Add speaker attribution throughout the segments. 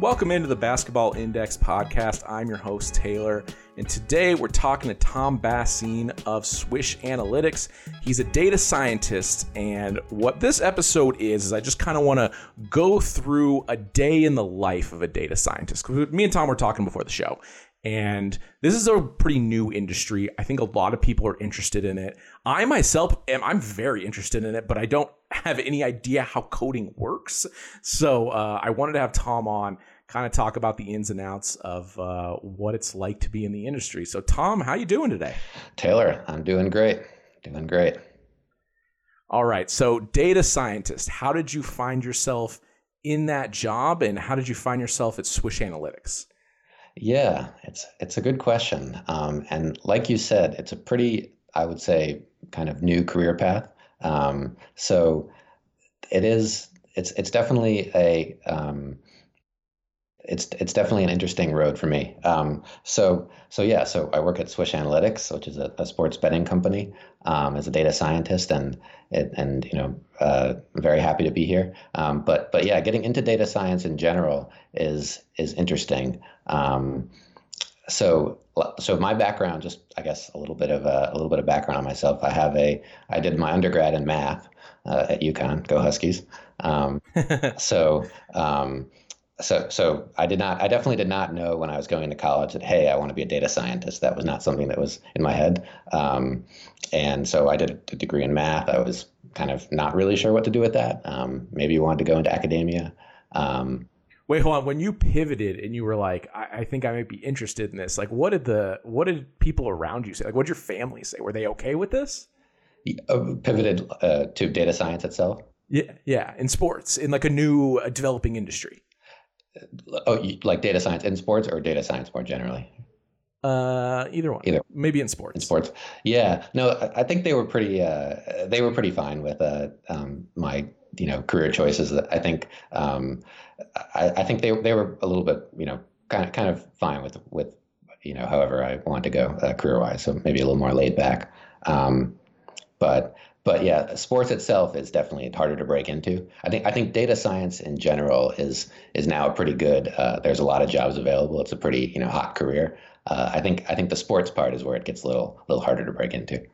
Speaker 1: Welcome into the Basketball Index podcast. I'm your host, Taylor, and today we're talking to Tom Bassine of Swish Analytics. He's a data scientist, and what this episode is, is I just kind of want to go through a day in the life of a data scientist. Me and Tom were talking before the show, and this is a pretty new industry. I think a lot of people are interested in it. I myself am I'm very interested in it, but I don't have any idea how coding works. So uh, I wanted to have Tom on, kind of talk about the ins and outs of uh, what it's like to be in the industry. So Tom, how are you doing today?
Speaker 2: Taylor, I'm doing great. Doing great.
Speaker 1: All right. So data scientist, how did you find yourself in that job, and how did you find yourself at Swish Analytics?
Speaker 2: Yeah, it's it's a good question, um, and like you said, it's a pretty, I would say, kind of new career path. Um, so it is. It's it's definitely a. Um, it's it's definitely an interesting road for me. Um, so so yeah, so I work at Swish Analytics, which is a, a sports betting company, um, as a data scientist, and it, and you know, uh, I'm very happy to be here. Um, but but yeah, getting into data science in general is is interesting. Um, so so my background, just I guess a little bit of a, a, little bit of background on myself. I have a I did my undergrad in math uh, at UConn. Go Huskies. Um, so um, so so I did not I definitely did not know when I was going to college that hey I want to be a data scientist. That was not something that was in my head. Um, and so I did a degree in math. I was kind of not really sure what to do with that. Um, maybe wanted to go into academia. Um,
Speaker 1: Wait, hold on. When you pivoted and you were like, I, I, think I might be interested in this. Like, what did the what did people around you say? Like, what did your family say? Were they okay with this?
Speaker 2: Uh, pivoted uh, to data science itself.
Speaker 1: Yeah, yeah, in sports, in like a new uh, developing industry.
Speaker 2: Oh, like data science in sports or data science more generally?
Speaker 1: Uh, either one.
Speaker 2: Either
Speaker 1: maybe in sports.
Speaker 2: In sports, yeah. No, I, think they were pretty. Uh, they were pretty fine with uh, um, my you know career choices. I think um, I, I think they they were a little bit you know kind of kind of fine with with you know however I want to go uh, career wise. So maybe a little more laid back. Um, but but yeah, sports itself is definitely harder to break into. I think I think data science in general is is now pretty good. Uh, there's a lot of jobs available. It's a pretty you know hot career. Uh, I think I think the sports part is where it gets a little little harder to break into.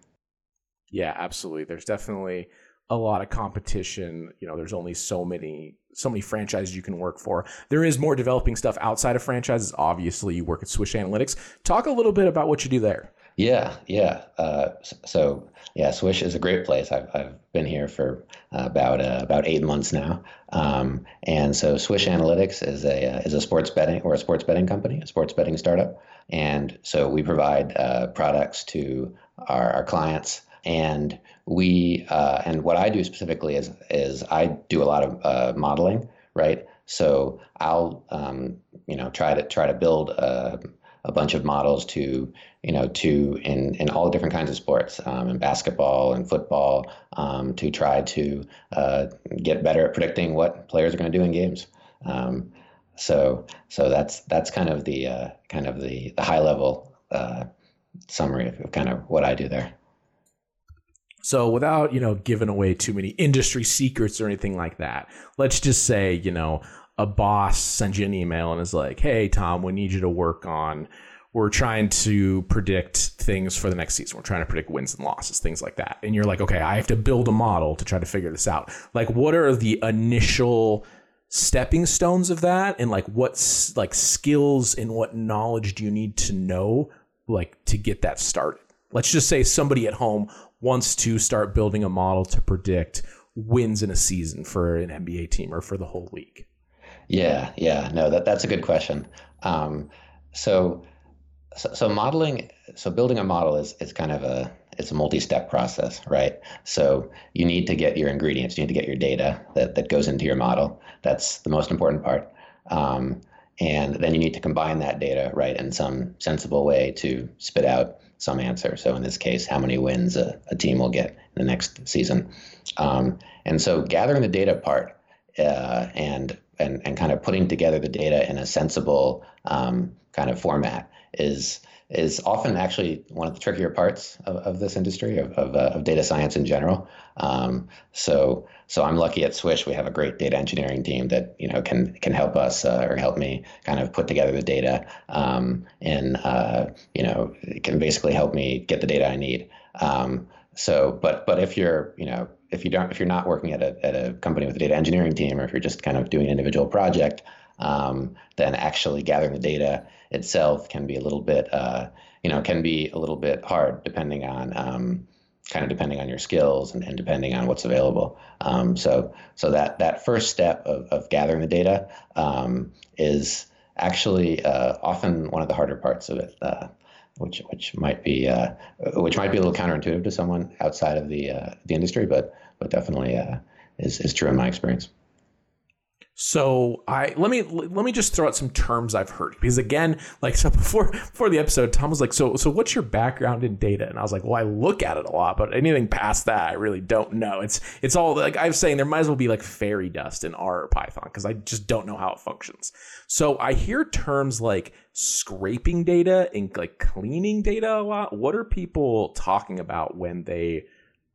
Speaker 1: Yeah, absolutely. There's definitely a lot of competition. You know, there's only so many so many franchises you can work for. There is more developing stuff outside of franchises. Obviously, you work at Swish Analytics. Talk a little bit about what you do there.
Speaker 2: Yeah, yeah. Uh, so yeah, Swish is a great place. I've, I've been here for uh, about uh, about eight months now, um, and so Swish Analytics is a uh, is a sports betting or a sports betting company, a sports betting startup, and so we provide uh, products to our, our clients, and we uh, and what I do specifically is is I do a lot of modeling, right? So I'll um, you know try to try to build a, a bunch of models to you know, to in, in all different kinds of sports, um, in basketball and football, um, to try to uh, get better at predicting what players are going to do in games. Um, so, so that's that's kind of the uh, kind of the the high level uh, summary of, of kind of what I do there.
Speaker 1: So, without you know giving away too many industry secrets or anything like that, let's just say you know a boss sends you an email and is like, "Hey, Tom, we need you to work on." We're trying to predict things for the next season. We're trying to predict wins and losses, things like that. And you're like, okay, I have to build a model to try to figure this out. Like, what are the initial stepping stones of that and like what like skills and what knowledge do you need to know like to get that started let's just say somebody at home wants to start building a model to predict wins in a season for an nba team or for the whole league
Speaker 2: yeah yeah no that that's a good question um, so, so so modeling so building a model is is kind of a it's a multi-step process, right? So you need to get your ingredients, you need to get your data that, that goes into your model. That's the most important part. Um, and then you need to combine that data, right, in some sensible way to spit out some answer. So in this case, how many wins a, a team will get in the next season. Um, and so gathering the data part uh, and, and, and kind of putting together the data in a sensible um, kind of format is is often actually one of the trickier parts of, of this industry of, of, uh, of, data science in general. Um, so so I'm lucky at Swish we have a great data engineering team that you know can can help us uh, or help me kind of put together the data um, and uh, you know can basically help me get the data I need. Um, so but but if you're you know if you don't if you're not working at a at a company with a data engineering team or if you're just kind of doing an individual project um, then actually gathering the data itself can be a little bit, uh, you know, can be a little bit hard depending on um, kind of depending on your skills and, and depending on what's available. Um, so, so that that first step of, of gathering the data um, is actually uh, often one of the harder parts of it. Uh, which which might be uh, which might be a little counterintuitive to someone outside of the uh, the industry, but but definitely uh, is is true in my experience.
Speaker 1: So I let me let me just throw out some terms I've heard because again, like so before before the episode, Tom was like, "So so what's your background in data?" And I was like, "Well, I look at it a lot, but anything past that, I really don't know. It's it's all like I was saying, there might as well be like fairy dust in R or Python because I just don't know how it functions. So I hear terms like scraping data and like cleaning data a lot. What are people talking about when they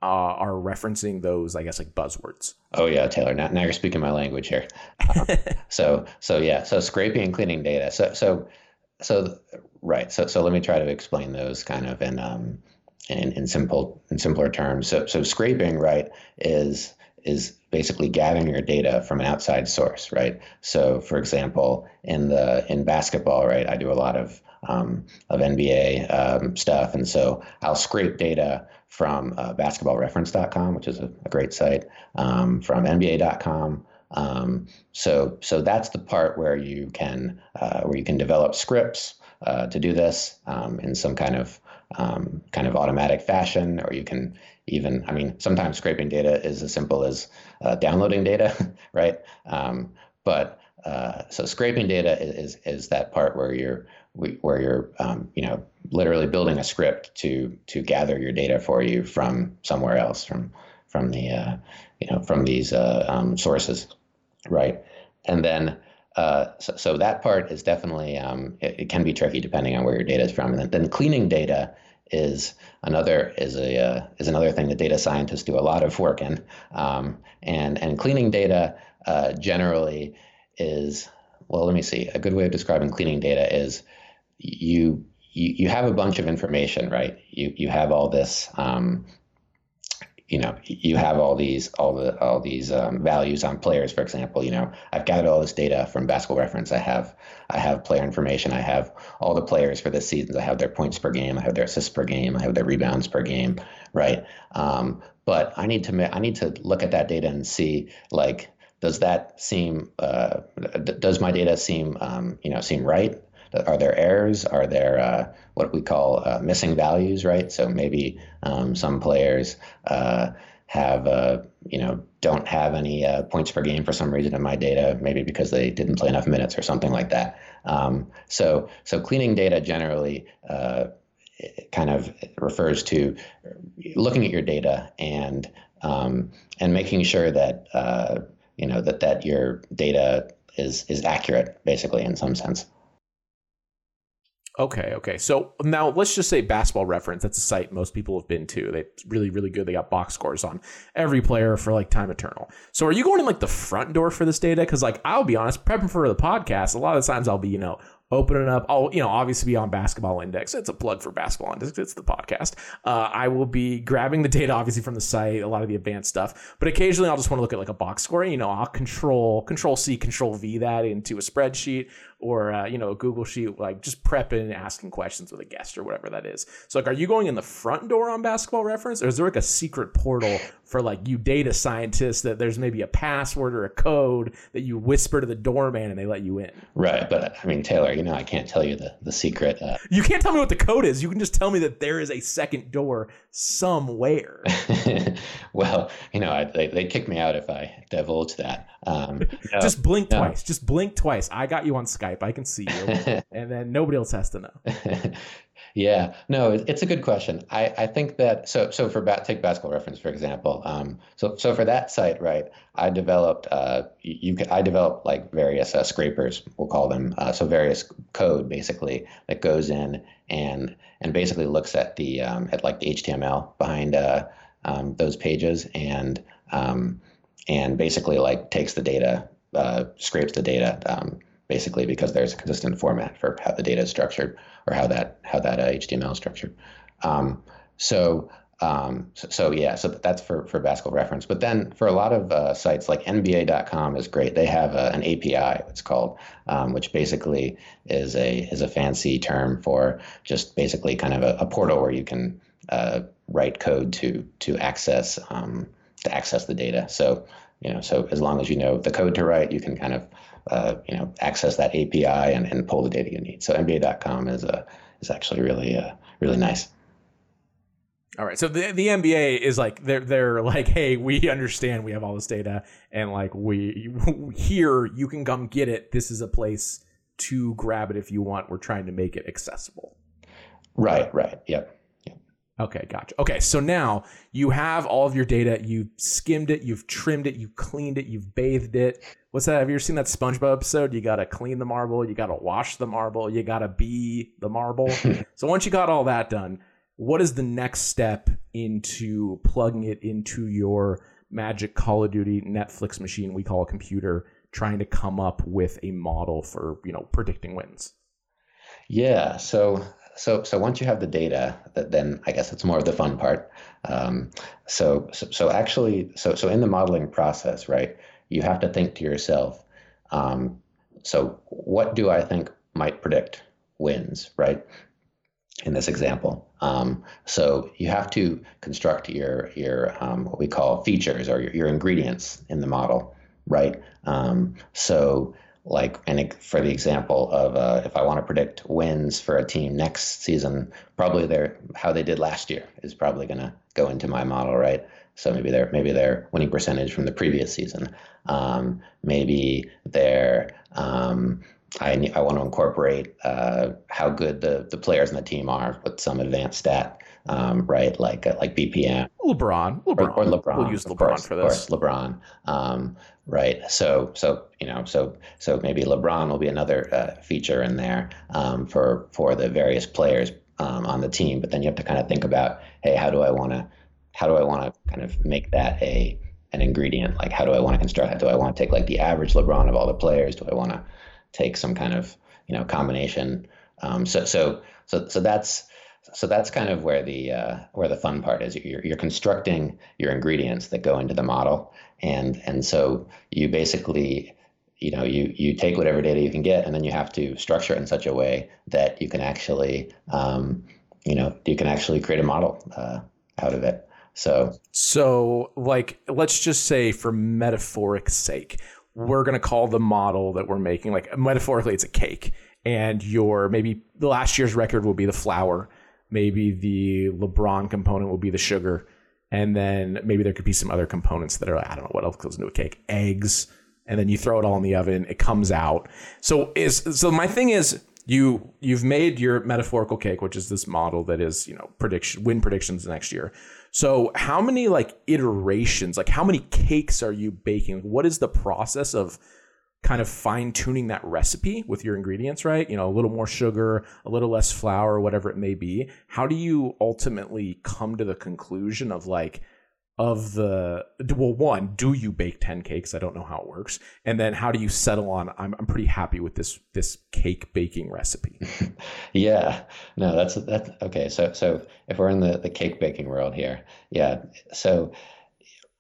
Speaker 1: uh, are referencing those, I guess, like buzzwords.
Speaker 2: Oh yeah, Taylor. Now, now you're speaking my language here. Um, so so yeah, so scraping and cleaning data. So so so right. So so let me try to explain those kind of in um in, in simple in simpler terms. So so scraping right is is basically gathering your data from an outside source, right? So for example, in the in basketball, right, I do a lot of um, of NBA um, stuff, and so I'll scrape data from uh, basketballreference.com, which is a, a great site, um, from NBA.com. Um, so, so that's the part where you can uh, where you can develop scripts uh, to do this um, in some kind of um, kind of automatic fashion, or you can even, I mean, sometimes scraping data is as simple as uh, downloading data, right? Um, but uh, so scraping data is, is, is that part where you're where you're um, you know literally building a script to to gather your data for you from somewhere else from from the uh, you know from these uh, um, sources right? And then uh, so, so, that part is definitely um, it, it, can be tricky depending on where your data is from. And then, then cleaning data is another is a uh, is another thing that data scientists do a lot of work in. Um, and and cleaning data uh, generally is well let me see. A good way of describing cleaning data is you you, you have a bunch of information, right? You you have all this, um, you know, you have all these all the all these um, values on players. For example, you know, I've gathered all this data from Basketball Reference. I have I have player information. I have all the players for this season. I have their points per game. I have their assists per game. I have their rebounds per game, right? Um, but I need to I need to look at that data and see like does that seem uh, does my data seem um, you know seem right are there errors? Are there uh, what we call uh, missing values, right? So maybe um, some players uh, have, uh, you know, don't have any uh, points per game for some reason in my data, maybe because they didn't play enough minutes or something like that. Um, so, so cleaning data generally uh, kind of refers to looking at your data and um, and making sure that you know that that your data is is accurate, basically in some sense.
Speaker 1: Okay, okay. So now let's just say Basketball Reference. That's a site most people have been to. They're really, really good. They got box scores on every player for like time eternal. So are you going in like the front door for this data? Because like I'll be honest, prepping for the podcast, a lot of times I'll be you know opening up. I'll, you know, obviously be on Basketball Index. It's a plug for Basketball Index. It's the podcast. Uh, I will be grabbing the data, obviously, from the site, a lot of the advanced stuff. But occasionally, I'll just want to look at like a box score. You know, I'll control Control C, Control V that into a spreadsheet or uh, you know a Google sheet, like just prepping and asking questions with a guest or whatever that is. So like, are you going in the front door on Basketball Reference, or is there like a secret portal for like you data scientists that there's maybe a password or a code that you whisper to the doorman and they let you in?
Speaker 2: Right, but I mean Taylor, you know I can't tell you the the secret. Uh...
Speaker 1: You can't tell me what the code is. You can just tell me that there is a second door somewhere.
Speaker 2: well, you know I, they they kick me out if I divulge that. Um,
Speaker 1: no, just blink no. twice. Just blink twice. I got you on Skype. I can see you, and then nobody else has to know.
Speaker 2: Yeah, no, it's a good question. I, I think that so so for bat, take basketball reference for example. Um, so so for that site, right? I developed uh, you, I developed like various uh, scrapers, we'll call them. Uh, so various code basically that goes in and and basically looks at the um, at like the HTML behind uh, um, those pages and um, and basically like takes the data, uh, scrapes the data, um, basically because there's a consistent format for how the data is structured or how that how that uh, HTML is structured. Um, so, um, so, so yeah, so that's for for basketball reference. But then for a lot of uh, sites like NBA.com is great. They have a, uh, an API. It's called, um, which basically is a is a fancy term for just basically kind of a, a portal where you can uh, write code to to access um, to access the data. So, you know, so as long as you know the code to write, you can kind of, uh, you know, access that API and, and pull the data you need. So NBA.com is a uh, is actually really uh, really nice.
Speaker 1: All right. So the the NBA is like they're they're like, hey, we understand we have all this data, and like we here you can come get it. This is a place to grab it if you want. We're trying to make it accessible.
Speaker 2: Right. Right. Yep.
Speaker 1: Okay, gotcha. Okay, so now you have all of your data. You've skimmed it, you've trimmed it, you've cleaned it, you've bathed it. What's that? Have you ever seen that SpongeBob episode? You got to clean the marble, you got to wash the marble, you got to be the marble. so once you got all that done, what is the next step into plugging it into your Magic Call of Duty Netflix machine we call a computer, trying to come up with a model for you know predicting wins?
Speaker 2: Yeah, so so so once you have the data, that then I guess it's more of the fun part. Um, so, so so actually, so so in the modeling process, right, you have to think to yourself. Um, so what do I think might predict wins, right? In this example, um, so you have to construct your your um, what we call features or your, your ingredients in the model, right? Um, so like and for the example of uh, if I want to predict wins for a team next season, probably their how they did last year is probably going to go into my model, right? So maybe their maybe their winning percentage from the previous season, um, maybe their um, I, I want to incorporate uh, how good the, the players in the team are with some advanced stat, um, right? Like uh, like BPM.
Speaker 1: LeBron. LeBron.
Speaker 2: Or, or LeBron.
Speaker 1: We'll use LeBron course, for this.
Speaker 2: Of course, LeBron. Um, right. So so you know so so maybe LeBron will be another uh, feature in there um, for for the various players um, on the team. But then you have to kind of think about, hey, how do I want to how do I want to kind of make that a an ingredient? Like how do I want to construct it? Do I want to take like the average LeBron of all the players? Do I want to take some kind of you know combination? Um, so so so so that's so that's kind of where the uh, where the fun part is. You're, you're constructing your ingredients that go into the model, and and so you basically you know you you take whatever data you can get, and then you have to structure it in such a way that you can actually um, you know you can actually create a model uh, out of it. So
Speaker 1: so like let's just say for metaphoric sake, we're gonna call the model that we're making like metaphorically it's a cake and your maybe the last year's record will be the flour maybe the LeBron component will be the sugar, and then maybe there could be some other components that are I don't know what else goes into a cake, eggs, and then you throw it all in the oven, it comes out. So is so my thing is you you've made your metaphorical cake, which is this model that is you know prediction win predictions next year. So how many like iterations, like how many cakes are you baking? What is the process of kind of fine tuning that recipe with your ingredients, right? You know, a little more sugar, a little less flour, whatever it may be. How do you ultimately come to the conclusion of like, of the well one do you bake 10 cakes? I don't know how it works. And then how do you settle on i'm, I'm pretty happy with this this cake baking recipe?
Speaker 2: Yeah. No that's that's okay. So so if we're in the the cake baking world here yeah. So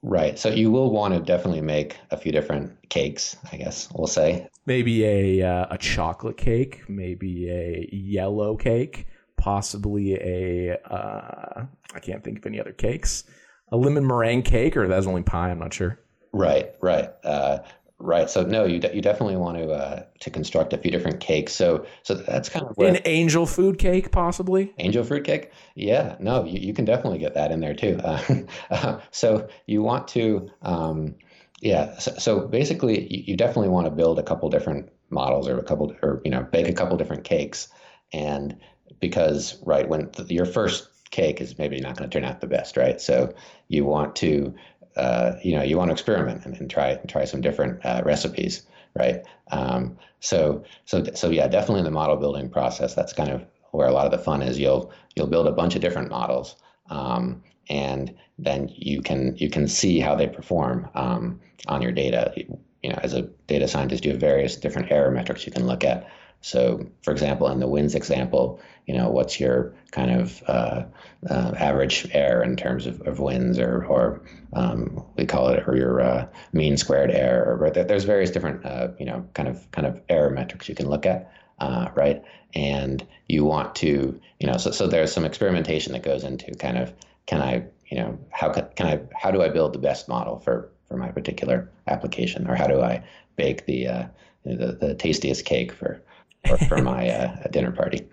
Speaker 2: right so you will want to definitely make a few different cakes i guess we'll say
Speaker 1: maybe a uh, a chocolate cake maybe a yellow cake possibly a uh, i can't think of any other cakes a lemon meringue cake, or that's only pie. I'm not sure.
Speaker 2: Right, right, uh, right. So no, you de- you definitely want to uh, to construct a few different cakes. So so that's kind of
Speaker 1: where, an angel food cake, possibly.
Speaker 2: Angel fruit cake, yeah. No, you, you can definitely get that in there too. Uh, so you want to, um, yeah. So, so basically, you, you definitely want to build a couple different models or a couple or you know bake a couple different cakes, and because right when th- your first cake is maybe not going to turn out the best, right? So you want to, uh, you know, you want to experiment and, and try try some different uh, recipes, right? Um, so so so yeah, definitely in the model building process, that's kind of where a lot of the fun is. You'll you'll build a bunch of different models, um, and then you can you can see how they perform um, on your data. You know, as a data scientist, you have various different error metrics you can look at. So, for example, in the winds example, you know, what's your kind of uh, uh, average error in terms of, of wins, or or um, we call it, or your uh, mean squared error. Or there's various different, uh, you know, kind of kind of error metrics you can look at, uh, right? And you want to, you know, so so there's some experimentation that goes into kind of can I, you know, how can, can I, how do I build the best model for for my particular application, or how do I bake the uh, the, the tastiest cake for for, for my uh, dinner party.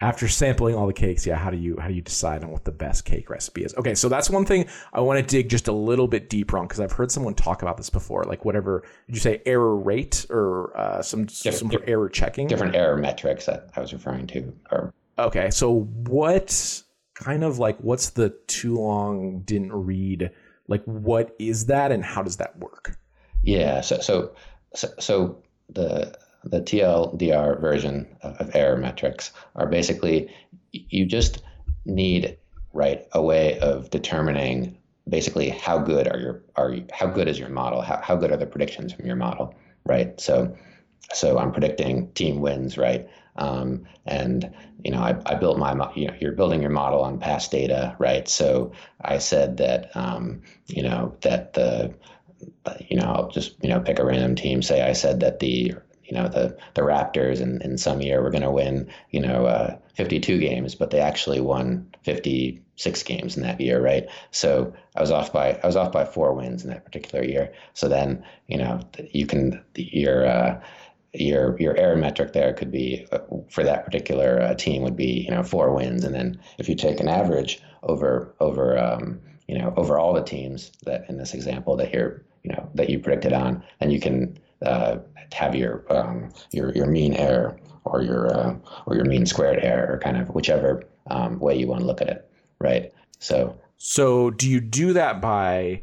Speaker 1: After sampling all the cakes, yeah, how do you how do you decide on what the best cake recipe is? Okay, so that's one thing I want to dig just a little bit deeper on because I've heard someone talk about this before. Like whatever did you say error rate or uh, some some error checking?
Speaker 2: Different error metrics that I was referring to. Or
Speaker 1: okay, so what kind of like what's the too long didn't read? Like what is that and how does that work?
Speaker 2: Yeah, so so so, so the the TLDR version of error metrics are basically you just need right a way of determining basically how good are your are you, how good is your model? How, how good are the predictions from your model right? So so I'm predicting team wins right? Um, and you know I, I built my you know you're building your model on past data right? So I said that um, you know that the you know I'll just you know pick a random team say I said that the you know the the Raptors in, in some year were going to win you know uh, 52 games, but they actually won 56 games in that year, right? So I was off by I was off by four wins in that particular year. So then you know you can your uh, your your error metric there could be uh, for that particular uh, team would be you know four wins, and then if you take an average over over um, you know over all the teams that in this example that you're you know that you predicted on, then you can uh, have your um, your your mean error or your uh, or your mean squared error, or kind of whichever um, way you want to look at it, right? So
Speaker 1: so do you do that by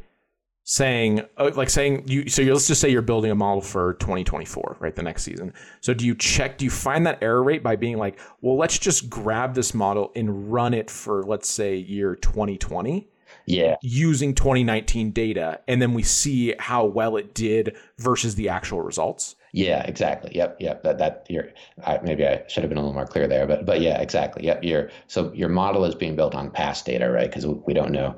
Speaker 1: saying uh, like saying you so let's just say you're building a model for 2024 right the next season so do you check do you find that error rate by being like well let's just grab this model and run it for let's say year 2020
Speaker 2: yeah.
Speaker 1: using 2019 data and then we see how well it did versus the actual results.
Speaker 2: Yeah exactly. Yep yep. That that you're I, maybe i should have been a little more clear there but but yeah exactly. Yep you're so your model is being built on past data right? Because we don't know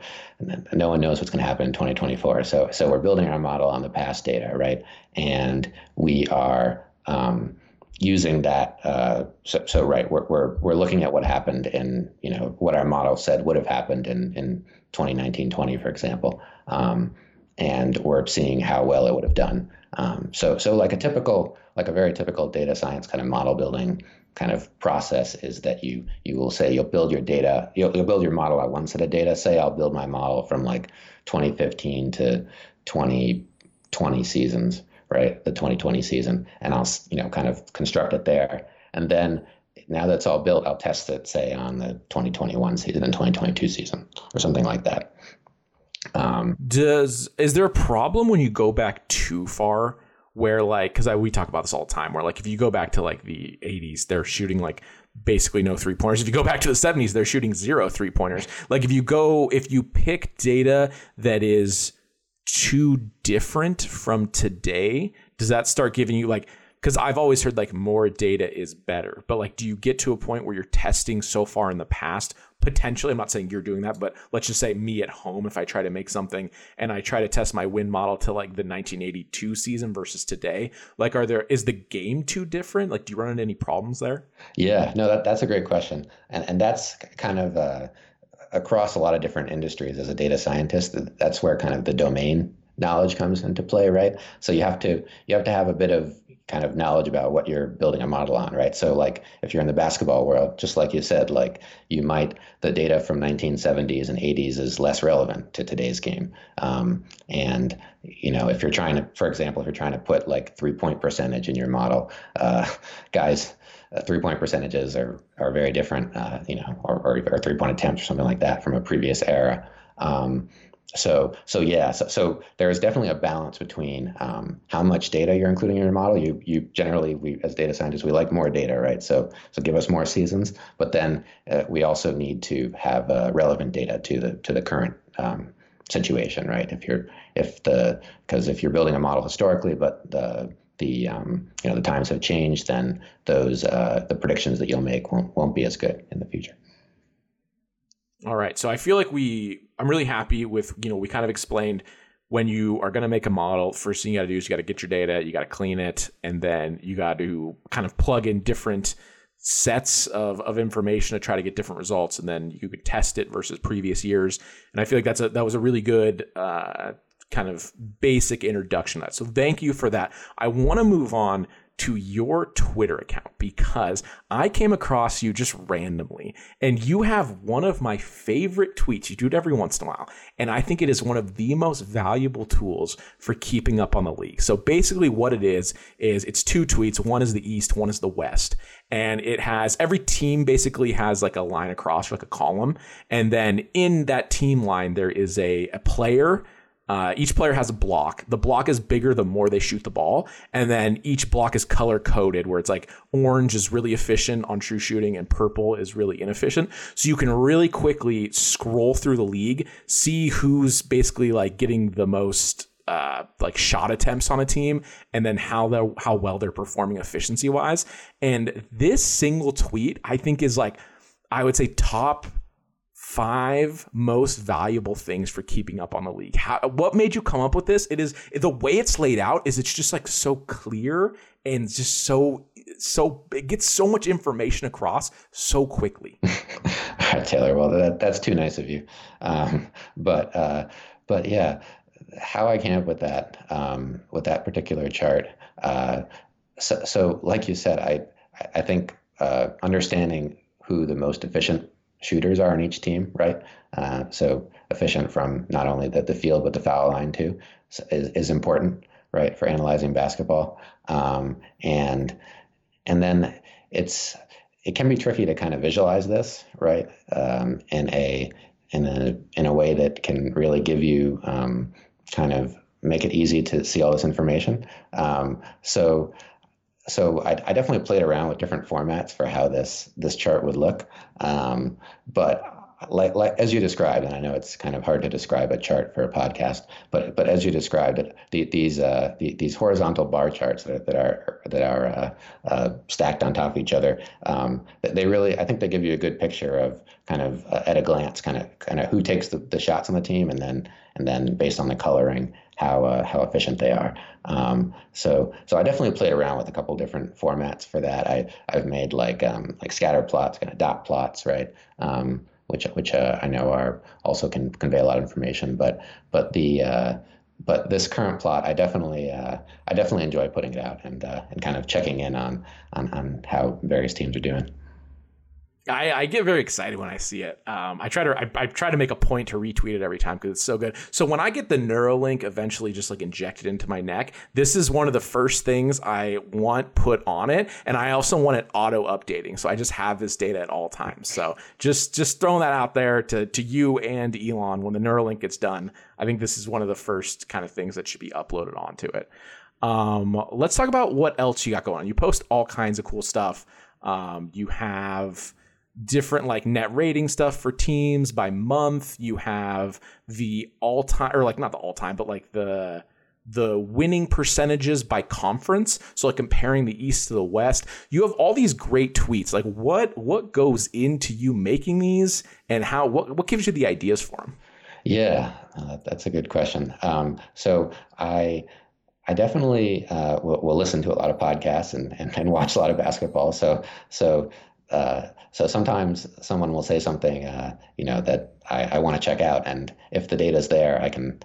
Speaker 2: no one knows what's going to happen in 2024 so so we're building our model on the past data right? And we are um, using that. Uh, so, so right, we're, we're, we're looking at what happened in, you know, what our model said would have happened in, in 2019, 20, for example. Um, and we're seeing how well it would have done. Um, so, so like a typical, like a very typical data science kind of model building kind of process is that you you will say you'll build your data, you'll, you'll build your model on one set of data. Say I'll build my model from like 2015 to 2020 seasons, right? The 2020 season, and I'll you know kind of construct it there, and then now that's all built, I'll test it, say, on the 2021 season and 2022 season or something like that.
Speaker 1: Um, Does is there a problem when you go back too far, where like because we talk about this all the time where like if you go back to like the 80s they're shooting like basically no three pointers if you go back to the 70s they're shooting zero three pointers like if you go if you pick data that is too different from today does that start giving you like because I've always heard like more data is better. But like, do you get to a point where you're testing so far in the past? Potentially, I'm not saying you're doing that, but let's just say me at home, if I try to make something and I try to test my win model to like the 1982 season versus today, like, are there is the game too different? Like, do you run into any problems there?
Speaker 2: Yeah, no, that, that's a great question, and and that's kind of. Uh, across a lot of different industries as a data scientist that's where kind of the domain knowledge comes into play right so you have to you have to have a bit of kind of knowledge about what you're building a model on, right? So like if you're in the basketball world, just like you said, like you might the data from 1970s and 80s is less relevant to today's game. Um, and you know if you're trying to, for example, if you're trying to put like three point percentage in your model, uh, guys. Uh, three point percentages are, are very different, uh, you know, or, or, or three point attempts or something like that from a previous era. Um, so so yeah so, so there is definitely a balance between um, how much data you're including in your model. You you generally we as data scientists we like more data right? So so give us more seasons but then uh, we also need to have uh, relevant data to the to the current um, situation right? If you're if the because if you're building a model historically but the the um, you know the times have changed then those uh, the predictions that you'll make won't won't be as good in the future.
Speaker 1: All right. So I feel like we, I'm really happy with, you know, we kind of explained when you are going to make a model, first thing you got to do is you got to get your data, you got to clean it, and then you got to kind of plug in different sets of, of information to try to get different results. And then you could test it versus previous years. And I feel like that's a, that was a really good, uh, kind of basic introduction to that. So thank you for that. I want to move on to your Twitter account because I came across you just randomly and you have one of my favorite tweets. You do it every once in a while. And I think it is one of the most valuable tools for keeping up on the league. So basically, what it is, is it's two tweets. One is the East, one is the West. And it has every team basically has like a line across, like a column. And then in that team line, there is a, a player uh, each player has a block. The block is bigger the more they shoot the ball. And then each block is color coded, where it's like orange is really efficient on true shooting and purple is really inefficient. So you can really quickly scroll through the league, see who's basically like getting the most uh, like shot attempts on a team and then how they how well they're performing efficiency wise. And this single tweet, I think, is like I would say top five most valuable things for keeping up on the league. How, what made you come up with this? It is the way it's laid out is it's just like so clear and just so so it gets so much information across so quickly.
Speaker 2: Taylor. Well, that, that's too nice of you. Um, but uh, but yeah, how I came up with that um, with that particular chart. Uh, so, so like you said, I I think uh, understanding who the most efficient shooters are on each team, right? Uh, so efficient from not only the, the field but the foul line too is, is important, right, for analyzing basketball. Um, and and then it's it can be tricky to kind of visualize this, right, um, in a in a in a way that can really give you um, kind of make it easy to see all this information. Um, so so I, I, definitely played around with different formats for how this this chart would look. Um, but like, like as you described, and I know it's kind of hard to describe a chart for a podcast, but but as you described it, the, these uh, the, these horizontal bar charts that, that are that are uh, uh, stacked on top of each other, um, they really I think they give you a good picture of kind of uh, at a glance, kind of kind of who takes the, the shots on the team, and then and then based on the coloring, how uh, how efficient they are. Um, so so I definitely played around with a couple different formats for that. I I've made like um, like scatter plots, kind of dot plots, right? Um, which which uh, I know are also can convey a lot of information. But but the uh, but this current plot, I definitely uh, I definitely enjoy putting it out and uh, and kind of checking in on, on on how various teams are doing.
Speaker 1: I, I, get very excited when I see it. Um, I try to I, I, try to make a point to retweet it every time because it's so good. So when I get the Neuralink eventually just like injected into my neck, this is one of the first things I want put on it, and I also want it auto updating. So I just have this data at all times. So just just throwing that out there to to you and Elon when the Neuralink gets done. I think this is one of the first kind of things that should be uploaded onto it. Um, let's talk about what else you got going on. You post all kinds of cool stuff. Um, you have different like net rating stuff for teams by month. You have the all time or like not the all time, but like the the winning percentages by conference. So like comparing the East to the West. You have all these great tweets. Like what what goes into you making these and how what what gives you the ideas for them?
Speaker 2: Yeah, uh, that's a good question. Um, so I I definitely uh, will, will, listen to a lot of podcasts and, and, and watch a lot of basketball. So so uh, so sometimes someone will say something, uh, you know, that I, I want to check out, and if the data is there, I can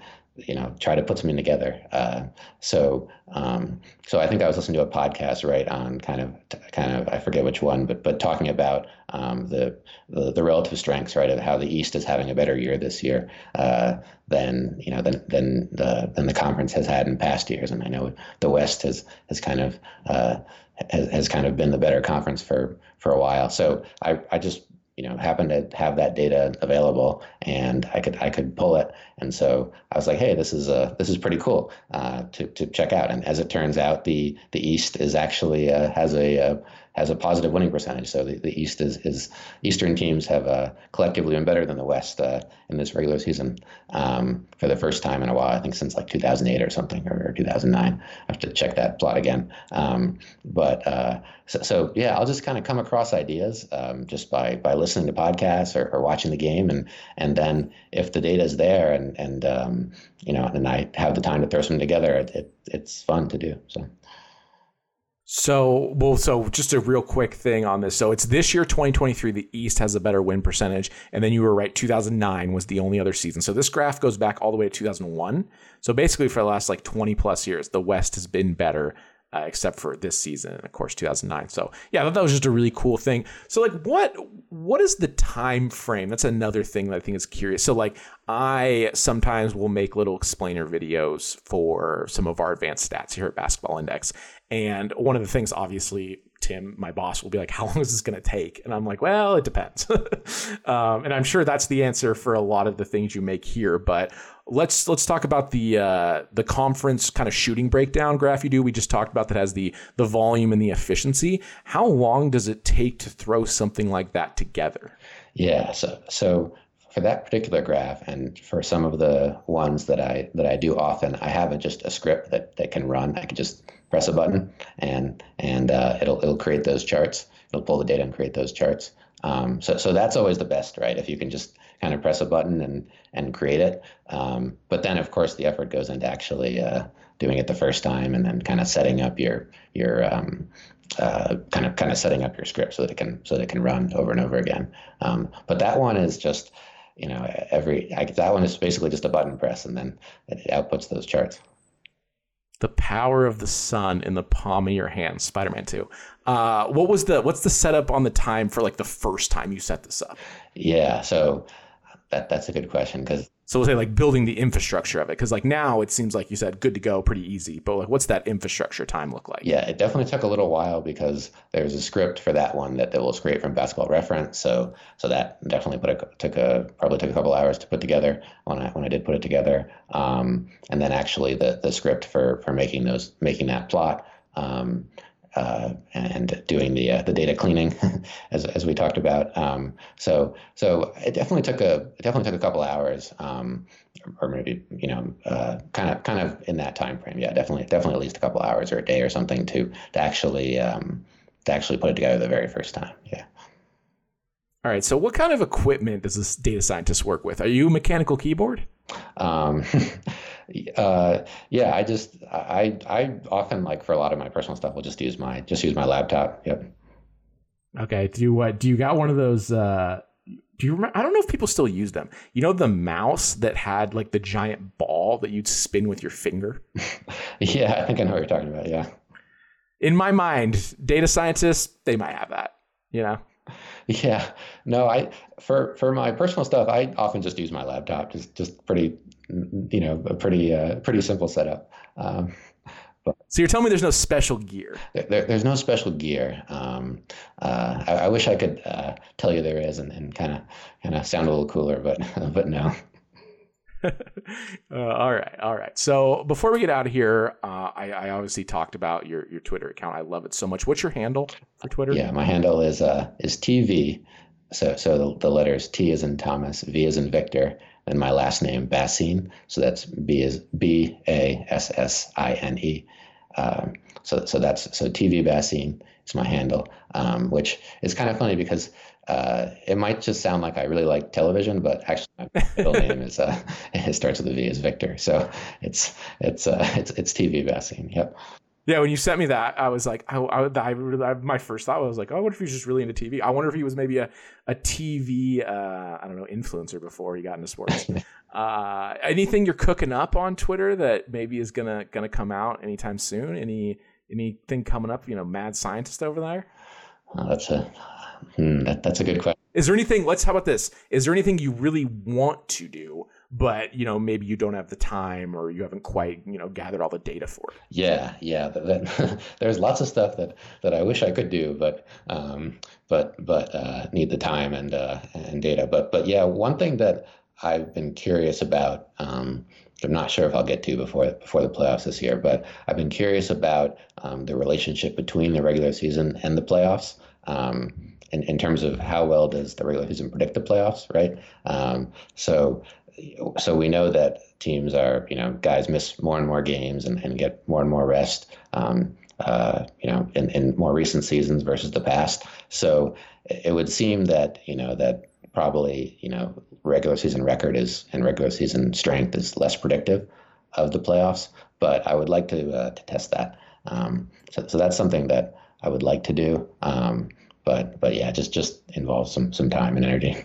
Speaker 2: you know try to put something together. Uh, so um, so I think I was listening to a podcast right on kind of kind of I forget which one, but but talking about um, the, the, the relative strengths right of how the East is having a better year this year uh, than you know than than the than the conference has had in past years, and I know the West has has kind of uh, has, has kind of been the better conference for for a while. So I I just you know happened to have that data available and I could I could pull it. And so I was like hey this is a this is pretty cool uh, to to check out. And as it turns out the the East is actually uh, has a, a uh, has a positive winning percentage. So the, the East is, is Eastern teams have uh, collectively been better than the West uh, in this regular season um, for the first time in a while. I think since like 2008 or something or, 2009. I have to check that plot again. Um, but uh, so, so, yeah, I'll just kind of come across ideas um, just by by listening to podcasts or, or, watching the game, and and then if the data is there and and um, you know and I have the time to throw something together, it, it it's fun to do. So.
Speaker 1: So, well, so just a real quick thing on this. So it's this year, 2023, the East has a better win percentage. And then you were right, 2009 was the only other season. So this graph goes back all the way to 2001. So basically, for the last like 20 plus years, the West has been better uh, except for this season, and of course, 2009. So yeah, I thought that was just a really cool thing. So like, what what is the time frame? That's another thing that I think is curious. So like, I sometimes will make little explainer videos for some of our advanced stats here at Basketball Index, and one of the things, obviously, Tim, my boss, will be like, "How long is this going to take?" And I'm like, "Well, it depends." um, and I'm sure that's the answer for a lot of the things you make here. But let's let's talk about the uh, the conference kind of shooting breakdown graph you do. We just talked about that has the the volume and the efficiency. How long does it take to throw something like that together?
Speaker 2: Yeah, so so for that particular graph and for some of the ones that I that I do often, I have just a script that, that can run. I can just press a button and and uh, it'll it'll create those charts. It'll pull the data and create those charts. Um, so so that's always the best, right? If you can just kind of press a button and and create it. Um, but then, of course, the effort goes into actually uh, doing it the first time, and then kind of setting up your your um, uh, kind of kind of setting up your script so that it can so that it can run over and over again. Um, but that one is just you know every I, that one is basically just a button press, and then it outputs those charts.
Speaker 1: The power of the sun in the palm of your hand, Spider-Man Two. Uh, what was the what's the setup on the time for like the first time you set this up?
Speaker 2: Yeah, so that that's a good question because
Speaker 1: so we'll say like building the infrastructure of it because like now it seems like you said good to go pretty easy but like what's that infrastructure time look like?
Speaker 2: Yeah it definitely took a little while because there's a script for that one that, that was create from basketball reference. So so that definitely put a, took a probably took a couple hours to put together when I when I did put it together. Um, and then actually the the script for for making those making that plot um, uh, and doing the uh, the data cleaning, as, as we talked about. Um, so so it definitely took a it definitely took a couple hours, um, or maybe you know kind of kind of in that time frame. Yeah, definitely definitely at least a couple hours or a day or something to to actually um, to actually put it together the very first time. Yeah.
Speaker 1: All right. So what kind of equipment does this data scientist work with? Are you a mechanical keyboard? Um,
Speaker 2: uh, yeah, I just I I often like for a lot of my personal stuff, will just use my just use my laptop. Yep.
Speaker 1: Okay. Do you what? Do you got one of those? Uh, do you remember? I don't know if people still use them. You know the mouse that had like the giant ball that you'd spin with your finger.
Speaker 2: yeah, I think I know what you're talking about. Yeah.
Speaker 1: In my mind, data scientists they might have that. You know.
Speaker 2: Yeah. No, I for for my personal stuff, I often just use my laptop. Just just pretty, you know, a pretty uh, pretty simple setup. Um,
Speaker 1: but so you're telling me there's no special gear?
Speaker 2: There, there's no special gear. Um, uh, I, I, wish I could uh, tell you there is, and kind of kind of sound a little cooler, but but no.
Speaker 1: uh, all right, all right. So before we get out of here, uh, I, I, obviously talked about your your Twitter account. I love it so much. What's your handle for Twitter?
Speaker 2: Yeah, my handle is uh is TV. So so the, the letters T is in Thomas, V is in Victor, and my last name Bassine. So that's B is B A S S I N E. Um, so so that's so TV Bassine is my handle, um, which is kind of funny because uh, it might just sound like I really like television, but actually my middle name is uh, it starts with a V is Victor, so it's it's uh, it's it's TV Bassine. Yep.
Speaker 1: Yeah, when you sent me that, I was like, I, I, I, I, my first thought was like, oh, what if he's just really into TV? I wonder if he was maybe a, a TV, uh, I don't know, influencer before he got into sports. uh, anything you're cooking up on Twitter that maybe is gonna gonna come out anytime soon? Any anything coming up? You know, mad scientist over there.
Speaker 2: Oh, that's a hmm, that, that's a good question.
Speaker 1: Is there anything? Let's. How about this? Is there anything you really want to do, but you know maybe you don't have the time or you haven't quite you know gathered all the data for it?
Speaker 2: Yeah, yeah. That, that, there's lots of stuff that that I wish I could do, but um, but but uh, need the time and uh, and data. But but yeah, one thing that I've been curious about. Um, I'm not sure if I'll get to before before the playoffs this year, but I've been curious about um, the relationship between the regular season and the playoffs. Um, in, in terms of how well does the regular season predict the playoffs, right? Um, so, so we know that teams are, you know, guys miss more and more games and, and get more and more rest, um, uh, you know, in, in more recent seasons versus the past. So it would seem that, you know, that probably, you know, regular season record is and regular season strength is less predictive of the playoffs. But I would like to uh, to test that. Um, so, so that's something that I would like to do. Um, but but yeah, just just involves some some time and energy.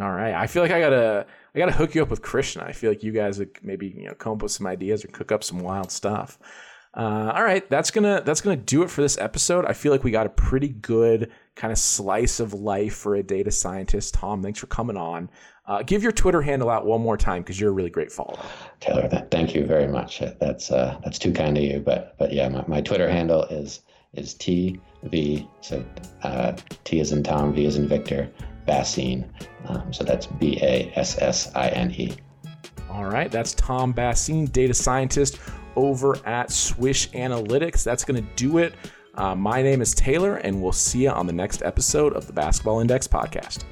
Speaker 1: All right, I feel like I gotta I gotta hook you up with Krishna. I feel like you guys would maybe you know come up with some ideas or cook up some wild stuff. Uh, all right, that's gonna that's gonna do it for this episode. I feel like we got a pretty good kind of slice of life for a data scientist. Tom, thanks for coming on. Uh, give your Twitter handle out one more time because you're a really great follower.
Speaker 2: Taylor, thank you very much. That's uh, that's too kind of you. But but yeah, my, my Twitter handle is is T V. So uh, T is in Tom, V is in Victor, Bassine. Um, so that's B A S S I N E.
Speaker 1: All right, that's Tom Bassine, data scientist over at Swish Analytics. That's going to do it. Uh, my name is Taylor, and we'll see you on the next episode of the Basketball Index podcast.